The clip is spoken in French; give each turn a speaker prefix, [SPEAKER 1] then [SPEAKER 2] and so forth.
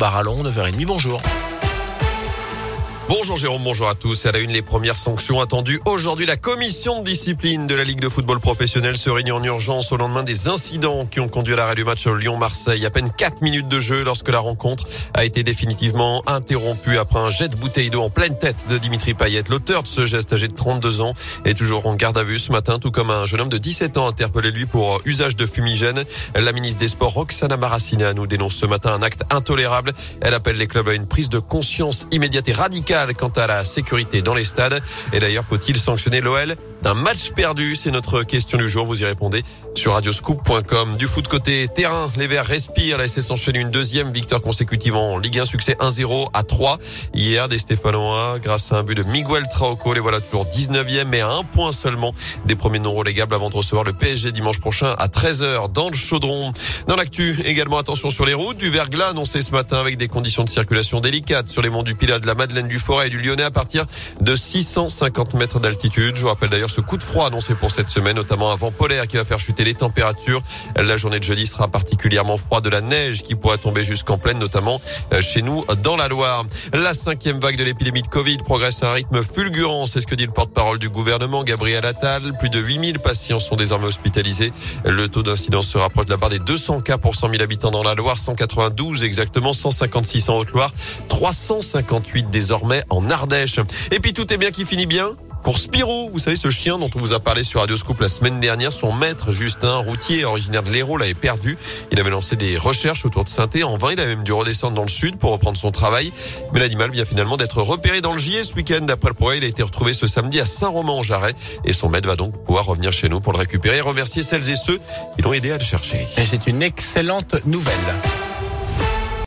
[SPEAKER 1] Barallon, 9h30, bonjour.
[SPEAKER 2] Bonjour Jérôme, bonjour à tous. À la une, les premières sanctions attendues aujourd'hui. La commission de discipline de la Ligue de football professionnel se réunit en urgence au lendemain des incidents qui ont conduit à l'arrêt du match Lyon-Marseille. À peine 4 minutes de jeu lorsque la rencontre a été définitivement interrompue après un jet de bouteille d'eau en pleine tête de Dimitri Payet. L'auteur de ce geste âgé de 32 ans est toujours en garde à vue ce matin, tout comme un jeune homme de 17 ans interpellé lui pour usage de fumigène. La ministre des Sports, Roxana nous dénonce ce matin un acte intolérable. Elle appelle les clubs à une prise de conscience immédiate et radicale quant à la sécurité dans les stades. Et d'ailleurs, faut-il sanctionner l'OL d'un match perdu C'est notre question du jour. Vous y répondez sur radioscoop.com. Du foot côté terrain, les Verts respirent. La SS enchaîne une deuxième victoire consécutive en Ligue 1, succès 1-0 à 3. Hier, des Stéphanois, grâce à un but de Miguel Trauco, les voilà toujours 19e, mais à un point seulement des premiers non relégables avant de recevoir le PSG dimanche prochain à 13h dans le chaudron. Dans l'actu, également attention sur les routes. Du verglas annoncé ce matin avec des conditions de circulation délicates sur les monts du Pilat, de la Madeleine du Forêt et du Lyonnais à partir de 650 mètres d'altitude. Je vous rappelle d'ailleurs ce coup de froid annoncé pour cette semaine, notamment un vent polaire qui va faire chuter les températures. La journée de jeudi sera particulièrement froide de la neige qui pourrait tomber jusqu'en pleine, notamment euh, chez nous dans la Loire. La cinquième vague de l'épidémie de Covid progresse à un rythme fulgurant. C'est ce que dit le porte-parole du gouvernement, Gabriel Attal. Plus de 8000 patients sont désormais hospitalisés. Le taux d'incidence se rapproche de la barre des 200 cas pour 100 000 habitants dans la Loire, 192 exactement, 156 en Haute-Loire, 358 désormais en Ardèche. Et puis tout est bien qui finit bien? Pour Spirou, vous savez, ce chien dont on vous a parlé sur Radioscope la semaine dernière, son maître, Justin, routier originaire de l'Hérault, l'avait perdu. Il avait lancé des recherches autour de saint En vain, il a même dû redescendre dans le sud pour reprendre son travail. Mais l'animal vient finalement d'être repéré dans le Gier ce week-end. D'après le progrès, il a été retrouvé ce samedi à Saint-Romain-en-Jarret. Et son maître va donc pouvoir revenir chez nous pour le récupérer et remercier celles et ceux qui l'ont aidé à le chercher.
[SPEAKER 1] Et c'est une excellente nouvelle.